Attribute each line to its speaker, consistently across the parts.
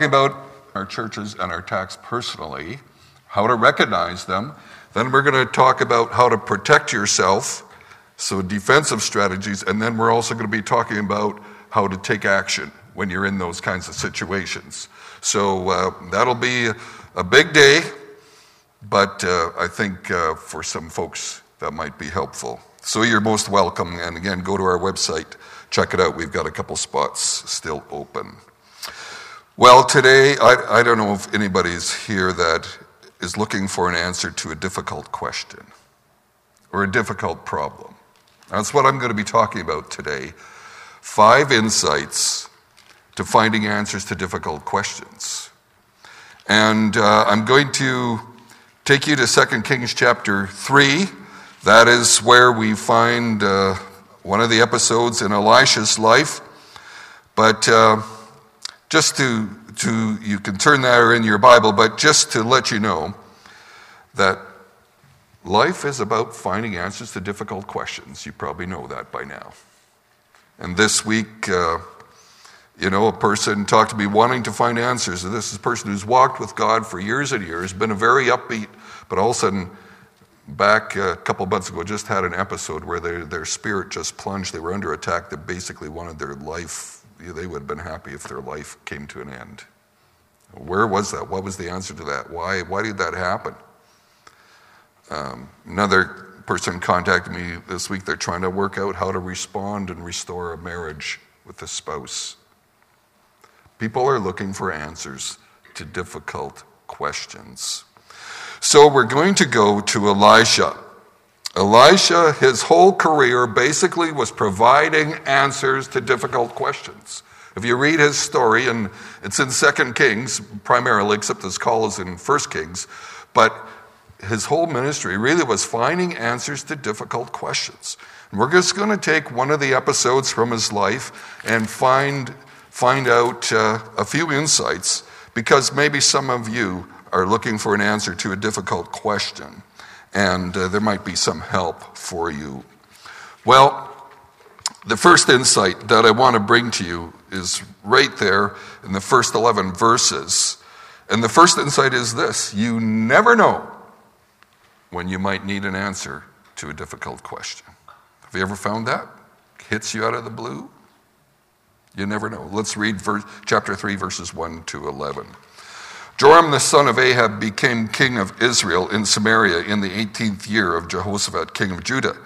Speaker 1: about our churches and our tax personally, how to recognize them. Then we're going to talk about how to protect yourself, so defensive strategies, and then we're also going to be talking about how to take action when you're in those kinds of situations. So uh, that'll be a big day, but uh, I think uh, for some folks that might be helpful. So you're most welcome. And again, go to our website, check it out. We've got a couple spots still open. Well, today, I, I don't know if anybody's here that is looking for an answer to a difficult question or a difficult problem. That's what I'm going to be talking about today. Five insights to finding answers to difficult questions. And uh, I'm going to take you to 2 Kings chapter 3. That is where we find uh, one of the episodes in Elisha's life. But uh, just to, to, you can turn that in your Bible, but just to let you know that life is about finding answers to difficult questions. You probably know that by now. And this week, uh, you know, a person talked to me wanting to find answers. And this is a person who's walked with God for years and years, been a very upbeat, but all of a sudden, back a couple months ago, just had an episode where their, their spirit just plunged. They were under attack. They basically wanted their life, they would have been happy if their life came to an end. Where was that? What was the answer to that? Why, why did that happen? Um, another person contacted me this week. They're trying to work out how to respond and restore a marriage with a spouse. People are looking for answers to difficult questions. So we're going to go to Elisha. Elisha, his whole career basically was providing answers to difficult questions. If you read his story, and it's in Second Kings primarily, except his call is in First Kings, but his whole ministry really was finding answers to difficult questions. And we're just going to take one of the episodes from his life and find find out uh, a few insights because maybe some of you are looking for an answer to a difficult question and uh, there might be some help for you. Well, the first insight that I want to bring to you is right there in the first 11 verses. And the first insight is this you never know when you might need an answer to a difficult question. Have you ever found that? Hits you out of the blue? You never know. Let's read verse, chapter 3, verses 1 to 11. Joram the son of Ahab became king of Israel in Samaria in the 18th year of Jehoshaphat, king of Judah.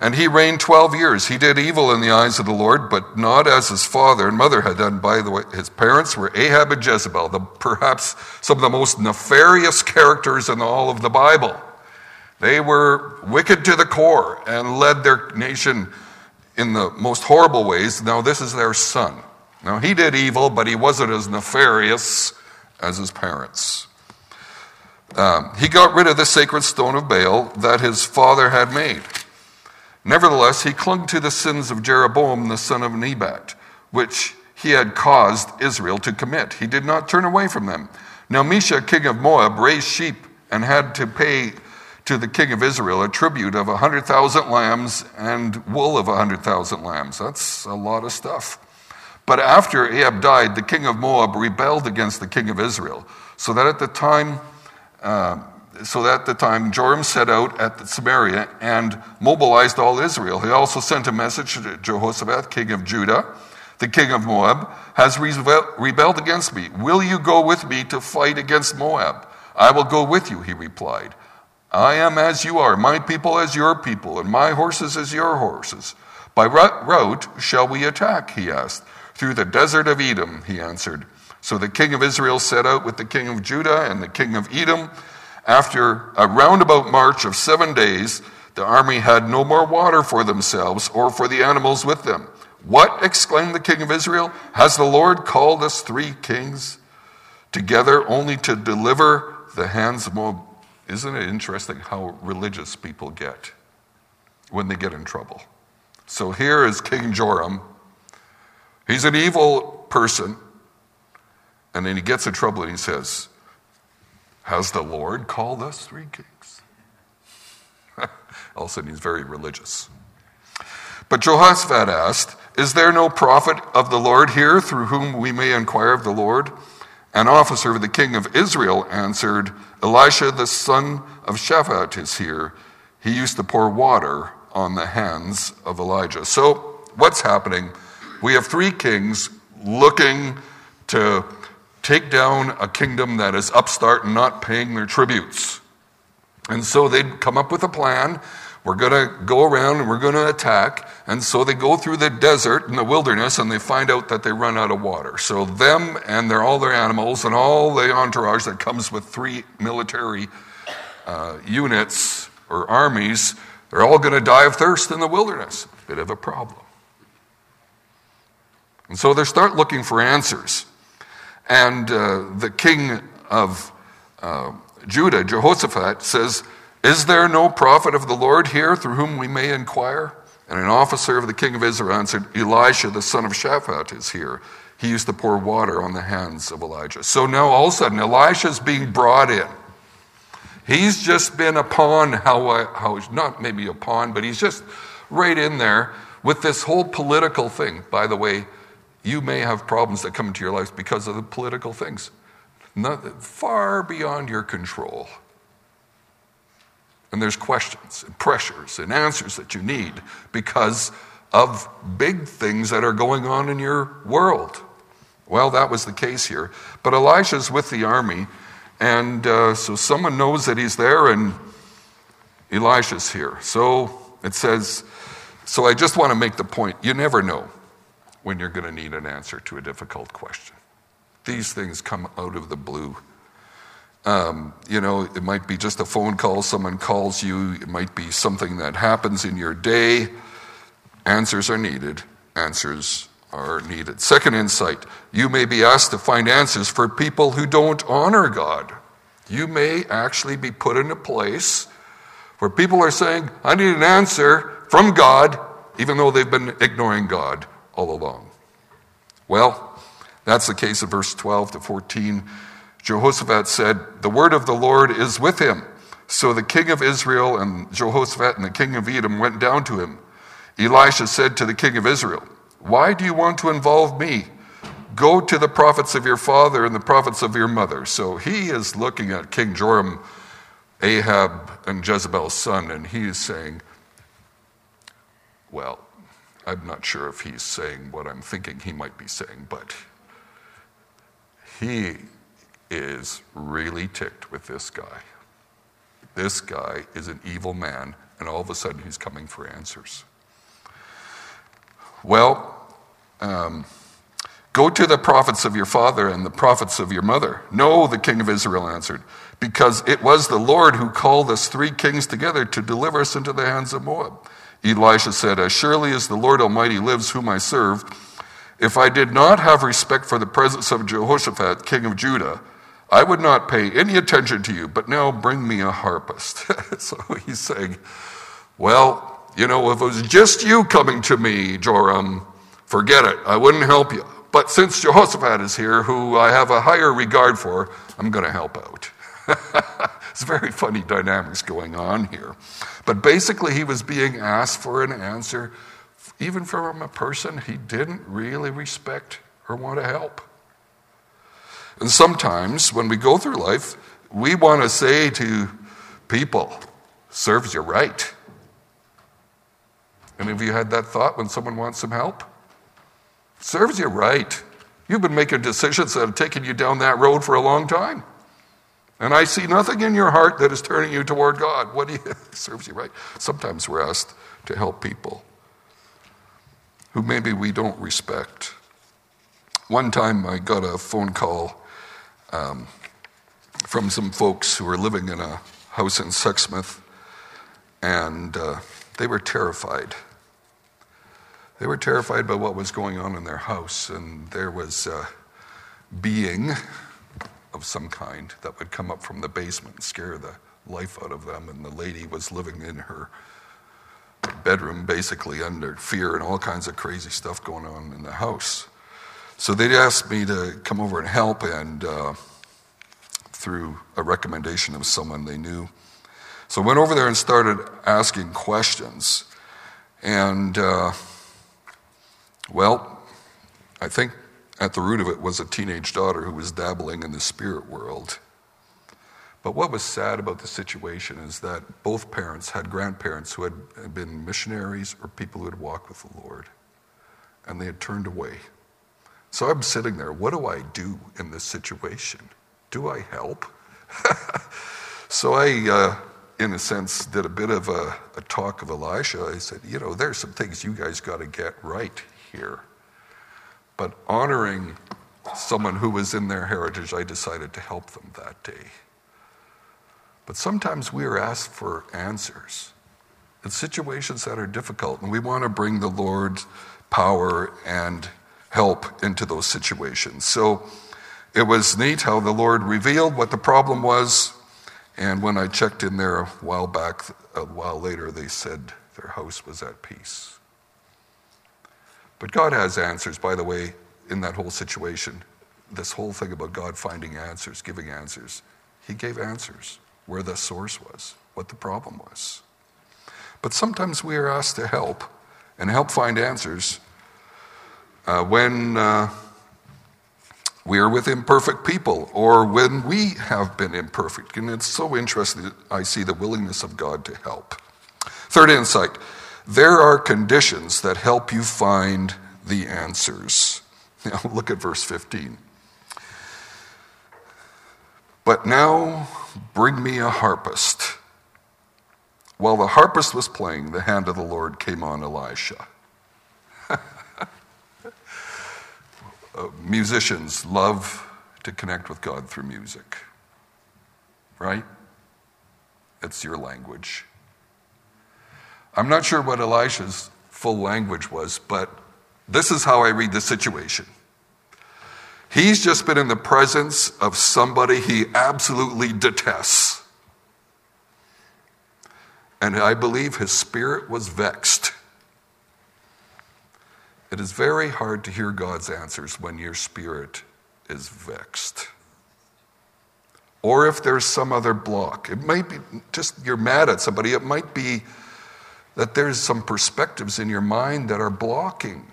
Speaker 1: And he reigned 12 years. He did evil in the eyes of the Lord, but not as his father and mother had done. By the way, his parents were Ahab and Jezebel, the, perhaps some of the most nefarious characters in all of the Bible. They were wicked to the core and led their nation in the most horrible ways. Now, this is their son. Now, he did evil, but he wasn't as nefarious as his parents. Um, he got rid of the sacred stone of Baal that his father had made. Nevertheless, he clung to the sins of Jeroboam the son of Nebat, which he had caused Israel to commit. He did not turn away from them. Now, Mesha, king of Moab, raised sheep and had to pay to the king of Israel a tribute of 100,000 lambs and wool of 100,000 lambs. That's a lot of stuff. But after Ahab died, the king of Moab rebelled against the king of Israel, so that at the time, uh, so that at the time Joram set out at Samaria and mobilized all Israel. He also sent a message to Jehoshaphat, king of Judah. The king of Moab has rebelled against me. Will you go with me to fight against Moab? I will go with you, he replied. I am as you are, my people as your people, and my horses as your horses. By what route shall we attack? He asked. Through the desert of Edom, he answered. So the king of Israel set out with the king of Judah and the king of Edom. After a roundabout march of seven days, the army had no more water for themselves or for the animals with them. What? exclaimed the king of Israel. Has the Lord called us three kings together only to deliver the hands of Moab? Isn't it interesting how religious people get when they get in trouble? So here is King Joram. He's an evil person. And then he gets in trouble and he says, Has the Lord called us three kings? All of a sudden, he's very religious. But Jehoshaphat asked, Is there no prophet of the Lord here through whom we may inquire of the Lord? An officer of the king of Israel answered, Elisha the son of Shaphat is here. He used to pour water on the hands of Elijah. So, what's happening? We have three kings looking to take down a kingdom that is upstart and not paying their tributes. And so they'd come up with a plan. We're going to go around and we're going to attack. And so they go through the desert and the wilderness and they find out that they run out of water. So them and their, all their animals and all the entourage that comes with three military uh, units or armies, they're all going to die of thirst in the wilderness. Bit of a problem. And so they start looking for answers. And uh, the king of uh, Judah, Jehoshaphat, says, Is there no prophet of the Lord here through whom we may inquire? And an officer of the king of Israel answered, Elisha, the son of Shaphat, is here. He used to pour water on the hands of Elijah. So now all of a sudden, Elisha's being brought in. He's just been a pawn, how, how not maybe a pawn, but he's just right in there with this whole political thing. By the way, you may have problems that come into your life because of the political things, not, far beyond your control. And there's questions and pressures and answers that you need because of big things that are going on in your world. Well, that was the case here. But Elisha's with the army, and uh, so someone knows that he's there, and Elisha's here. So it says, so I just want to make the point you never know when you're going to need an answer to a difficult question. These things come out of the blue. Um, you know, it might be just a phone call, someone calls you, it might be something that happens in your day. Answers are needed. Answers are needed. Second insight you may be asked to find answers for people who don't honor God. You may actually be put in a place where people are saying, I need an answer from God, even though they've been ignoring God all along. Well, that's the case of verse 12 to 14. Jehoshaphat said, The word of the Lord is with him. So the king of Israel and Jehoshaphat and the king of Edom went down to him. Elisha said to the king of Israel, Why do you want to involve me? Go to the prophets of your father and the prophets of your mother. So he is looking at King Joram, Ahab, and Jezebel's son, and he is saying, Well, I'm not sure if he's saying what I'm thinking he might be saying, but he is really ticked with this guy. This guy is an evil man, and all of a sudden he's coming for answers. Well, um, go to the prophets of your father and the prophets of your mother. No, the king of Israel answered, because it was the Lord who called us three kings together to deliver us into the hands of Moab. Elisha said, As surely as the Lord Almighty lives, whom I serve, if I did not have respect for the presence of Jehoshaphat, king of Judah, I would not pay any attention to you, but now bring me a harpist. so he's saying, Well, you know, if it was just you coming to me, Joram, forget it. I wouldn't help you. But since Jehoshaphat is here, who I have a higher regard for, I'm going to help out. it's very funny dynamics going on here. But basically, he was being asked for an answer, even from a person he didn't really respect or want to help. And sometimes when we go through life, we want to say to people, serves you right. Any of you had that thought when someone wants some help? Serves you right. You've been making decisions that have taken you down that road for a long time. And I see nothing in your heart that is turning you toward God. What do you, serves you right? Sometimes we're asked to help people who maybe we don't respect. One time I got a phone call um, from some folks who were living in a house in Sexsmith, and uh, they were terrified. They were terrified by what was going on in their house, and there was a being of some kind that would come up from the basement and scare the life out of them. And the lady was living in her bedroom, basically under fear and all kinds of crazy stuff going on in the house. So they'd asked me to come over and help, and uh, through a recommendation of someone they knew. So I went over there and started asking questions. And, uh, well, I think at the root of it was a teenage daughter who was dabbling in the spirit world. But what was sad about the situation is that both parents had grandparents who had been missionaries or people who had walked with the Lord, and they had turned away. So I'm sitting there. What do I do in this situation? Do I help? so I, uh, in a sense, did a bit of a, a talk of Elisha. I said, you know, there's some things you guys got to get right here. But honoring someone who was in their heritage, I decided to help them that day. But sometimes we are asked for answers in situations that are difficult, and we want to bring the Lord's power and help into those situations. So it was neat how the Lord revealed what the problem was. And when I checked in there a while back, a while later, they said their house was at peace. But God has answers, by the way, in that whole situation. This whole thing about God finding answers, giving answers. He gave answers where the source was, what the problem was. But sometimes we are asked to help and help find answers uh, when uh, we are with imperfect people or when we have been imperfect. And it's so interesting that I see the willingness of God to help. Third insight there are conditions that help you find the answers. Now, look at verse 15. But now bring me a harpist. While the harpist was playing, the hand of the Lord came on Elisha. uh, musicians love to connect with God through music, right? It's your language. I'm not sure what Elisha's full language was, but this is how I read the situation. He's just been in the presence of somebody he absolutely detests. And I believe his spirit was vexed. It is very hard to hear God's answers when your spirit is vexed. Or if there's some other block. It might be just you're mad at somebody. It might be that there's some perspectives in your mind that are blocking.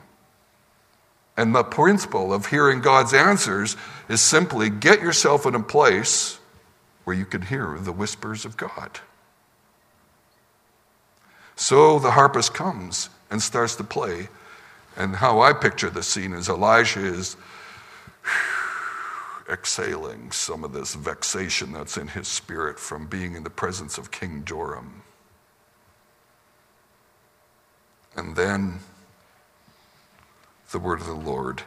Speaker 1: And the principle of hearing God's answers is simply get yourself in a place where you can hear the whispers of God. So the harpist comes and starts to play. And how I picture the scene is Elijah is exhaling some of this vexation that's in his spirit from being in the presence of King Joram. And then the word of the Lord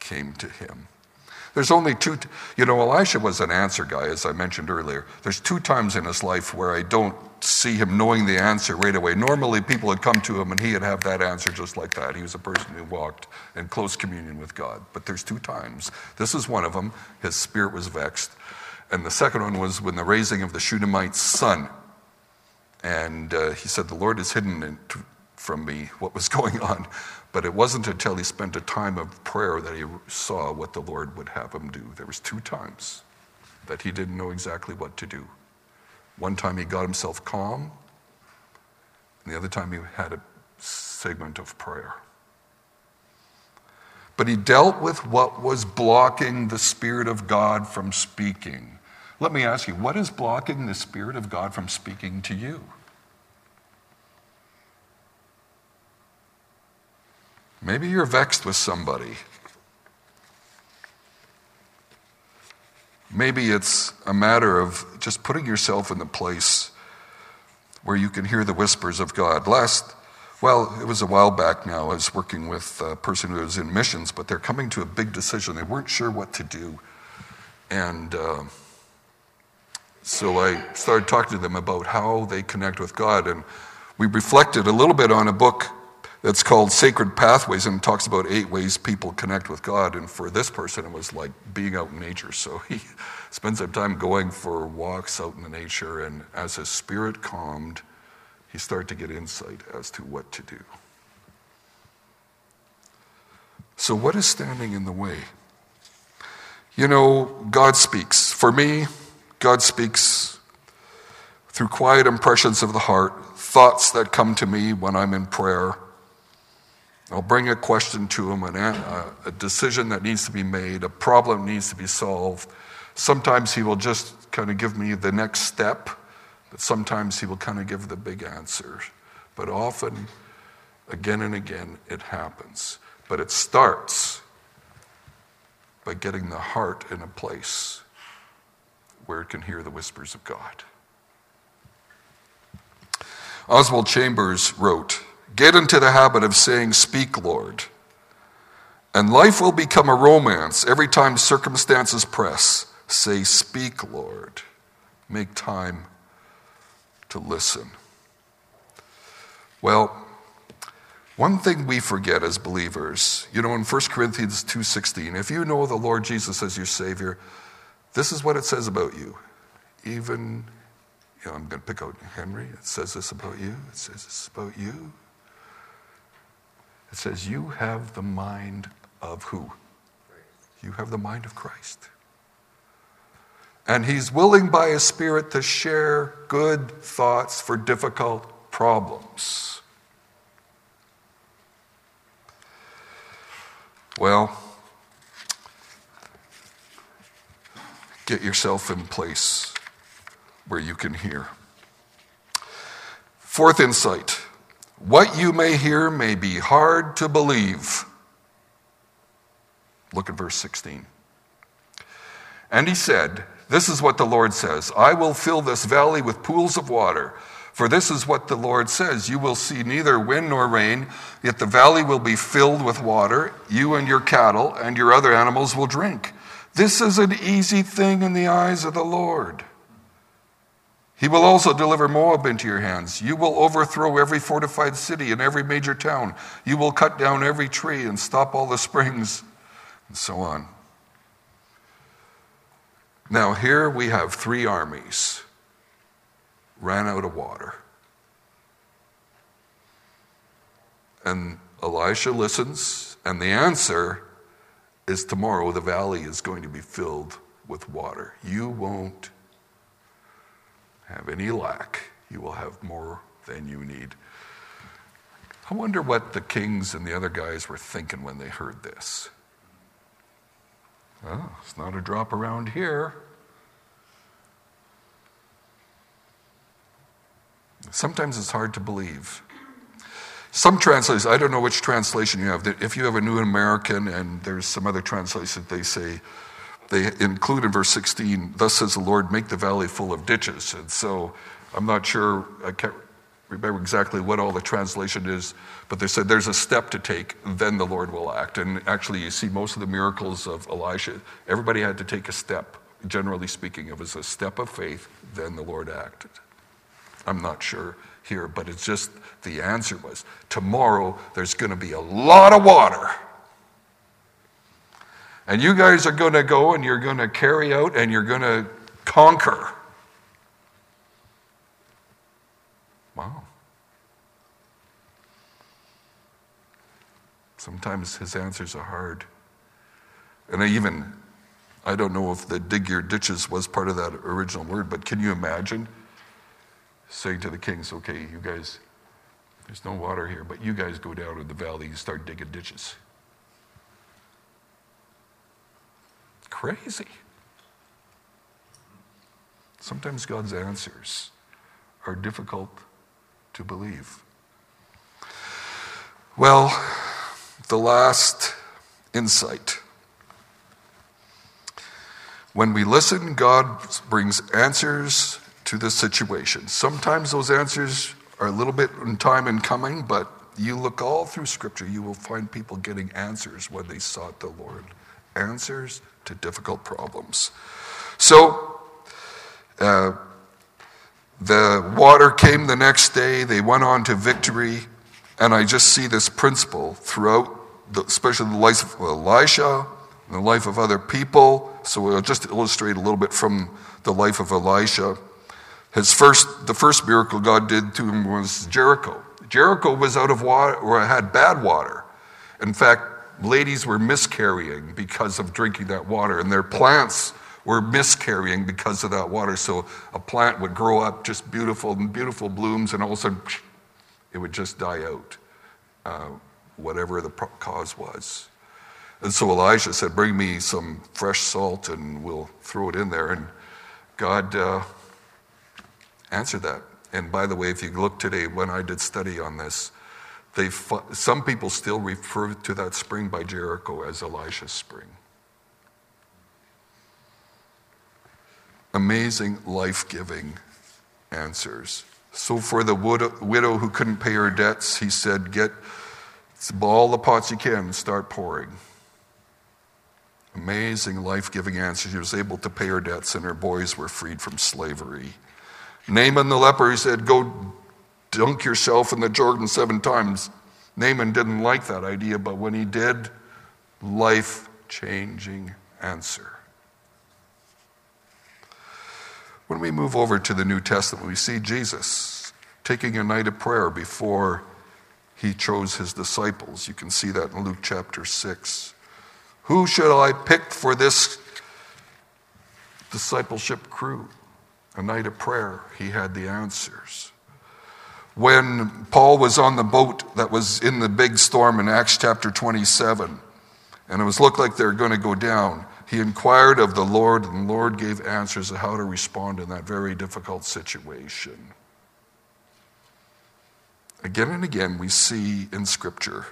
Speaker 1: came to him. There's only two, you know, Elisha was an answer guy, as I mentioned earlier. There's two times in his life where I don't see him knowing the answer right away. Normally, people would come to him and he'd have that answer just like that. He was a person who walked in close communion with God. But there's two times. This is one of them. His spirit was vexed. And the second one was when the raising of the Shunammite's son. And uh, he said, The Lord has hidden from me what was going on. But it wasn't until he spent a time of prayer that he saw what the Lord would have him do. There was two times that he didn't know exactly what to do. One time he got himself calm, and the other time he had a segment of prayer. But he dealt with what was blocking the Spirit of God from speaking. Let me ask you, what is blocking the Spirit of God from speaking to you? Maybe you're vexed with somebody. Maybe it's a matter of just putting yourself in the place where you can hear the whispers of God. Last, well, it was a while back now. I was working with a person who was in missions, but they're coming to a big decision. They weren't sure what to do. And uh, so I started talking to them about how they connect with God. And we reflected a little bit on a book that's called Sacred Pathways and it talks about eight ways people connect with God. And for this person, it was like being out in nature. So he spends some time going for walks out in the nature. And as his spirit calmed, he started to get insight as to what to do. So, what is standing in the way? You know, God speaks. For me, God speaks through quiet impressions of the heart, thoughts that come to me when I'm in prayer I'll bring a question to him, a, uh, a decision that needs to be made, a problem needs to be solved. Sometimes he will just kind of give me the next step, but sometimes he will kind of give the big answer. But often, again and again, it happens. But it starts by getting the heart in a place where it can hear the whispers of God. Oswald Chambers wrote, Get into the habit of saying, Speak, Lord. And life will become a romance every time circumstances press. Say, Speak, Lord. Make time to listen. Well, one thing we forget as believers, you know, in 1 Corinthians 2:16, if you know the Lord Jesus as your Savior, this is what it says about you. Even, you know, I'm going to pick out Henry. It says this about you. It says this about you. It says, You have the mind of who? You have the mind of Christ. And He's willing by His Spirit to share good thoughts for difficult problems. Well, get yourself in place where you can hear. Fourth insight what you may hear may be hard to believe. Look at verse 16. And he said, This is what the Lord says I will fill this valley with pools of water. For this is what the Lord says You will see neither wind nor rain, yet the valley will be filled with water. You and your cattle and your other animals will drink. This is an easy thing in the eyes of the Lord. He will also deliver Moab into your hands. You will overthrow every fortified city and every major town. You will cut down every tree and stop all the springs, and so on. Now, here we have three armies ran out of water. And Elisha listens, and the answer is tomorrow the valley is going to be filled with water. You won't have any lack, you will have more than you need. I wonder what the kings and the other guys were thinking when they heard this. Oh, it's not a drop around here. Sometimes it's hard to believe. Some translations, I don't know which translation you have, if you have a New American and there's some other translation, they say, they include in verse 16, thus says the Lord, make the valley full of ditches. And so I'm not sure, I can't remember exactly what all the translation is, but they said there's a step to take, then the Lord will act. And actually, you see most of the miracles of Elisha, everybody had to take a step. Generally speaking, it was a step of faith, then the Lord acted. I'm not sure here, but it's just the answer was tomorrow there's going to be a lot of water. And you guys are going to go and you're going to carry out and you're going to conquer. Wow. Sometimes his answers are hard. And I even, I don't know if the dig your ditches was part of that original word, but can you imagine saying to the kings, okay, you guys, there's no water here, but you guys go down in the valley and start digging ditches. Crazy. Sometimes God's answers are difficult to believe. Well, the last insight. When we listen, God brings answers to the situation. Sometimes those answers are a little bit in time in coming, but you look all through Scripture, you will find people getting answers when they sought the Lord. Answers to difficult problems. So, uh, the water came the next day, they went on to victory, and I just see this principle throughout, the, especially the life of Elisha, the life of other people. So I'll just illustrate a little bit from the life of Elisha. His first, the first miracle God did to him was Jericho. Jericho was out of water, or had bad water. In fact, ladies were miscarrying because of drinking that water, and their plants were miscarrying because of that water. So a plant would grow up just beautiful and beautiful blooms, and all of a sudden it would just die out. Uh, whatever the cause was. And so Elijah said, Bring me some fresh salt and we'll throw it in there. And God uh, answered that. And by the way, if you look today, when I did study on this, they, some people still refer to that spring by Jericho as Elisha's spring. Amazing, life giving answers. So, for the widow who couldn't pay her debts, he said, Get all the pots you can and start pouring. Amazing, life giving answers. She was able to pay her debts, and her boys were freed from slavery. Naaman the leper, he said, Go dunk yourself in the Jordan seven times. Naaman didn't like that idea, but when he did, life changing answer. When we move over to the New Testament, we see Jesus taking a night of prayer before he chose his disciples. You can see that in Luke chapter 6. Who should I pick for this discipleship crew? A night of prayer, he had the answers. When Paul was on the boat that was in the big storm in Acts chapter 27, and it was looked like they were going to go down, he inquired of the Lord, and the Lord gave answers of how to respond in that very difficult situation. Again and again, we see in Scripture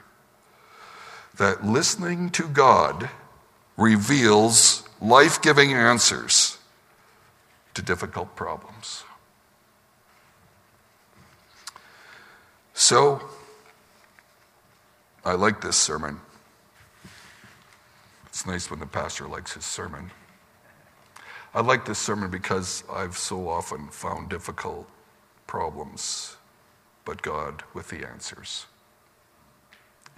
Speaker 1: that listening to God reveals life giving answers to difficult problems. So, I like this sermon. It's nice when the pastor likes his sermon. I like this sermon because I've so often found difficult problems, but God with the answers.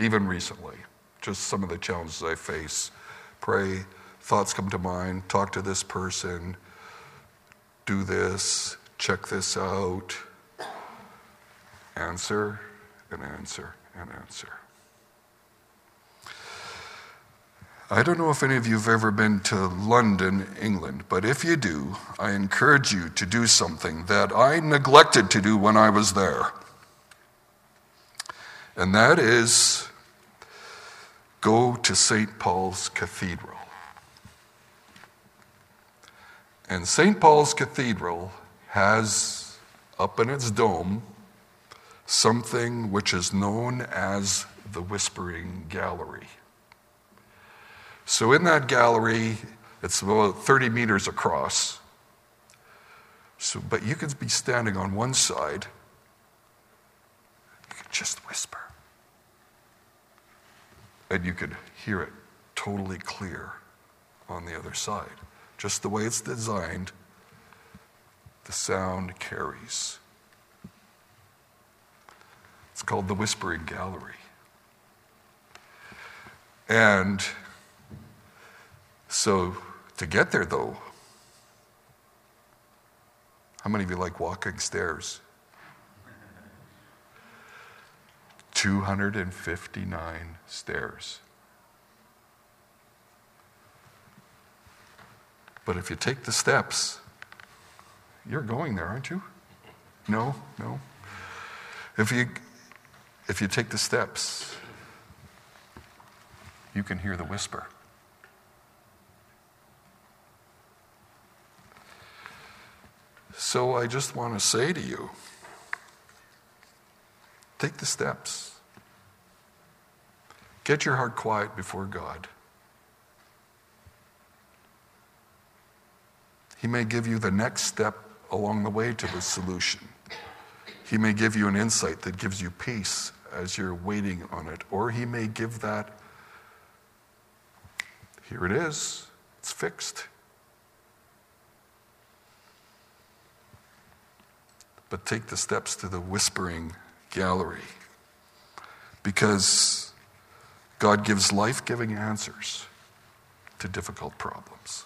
Speaker 1: Even recently just some of the challenges I face. Pray, thoughts come to mind, talk to this person, do this, check this out, answer and answer and answer. I don't know if any of you have ever been to London, England, but if you do, I encourage you to do something that I neglected to do when I was there. And that is go to St. Paul's Cathedral. And St. Paul's Cathedral has up in its dome something which is known as the Whispering Gallery. So, in that gallery, it's about 30 meters across. So, but you could be standing on one side, you could just whisper and you could hear it totally clear on the other side. Just the way it's designed, the sound carries. It's called the Whispering Gallery. And so to get there, though, how many of you like walking stairs? 259 stairs. But if you take the steps, you're going there, aren't you? No, no. If you if you take the steps, you can hear the whisper. So I just want to say to you take the steps. Get your heart quiet before God. He may give you the next step along the way to the solution. He may give you an insight that gives you peace as you're waiting on it, or He may give that, here it is, it's fixed. But take the steps to the whispering gallery because God gives life giving answers to difficult problems.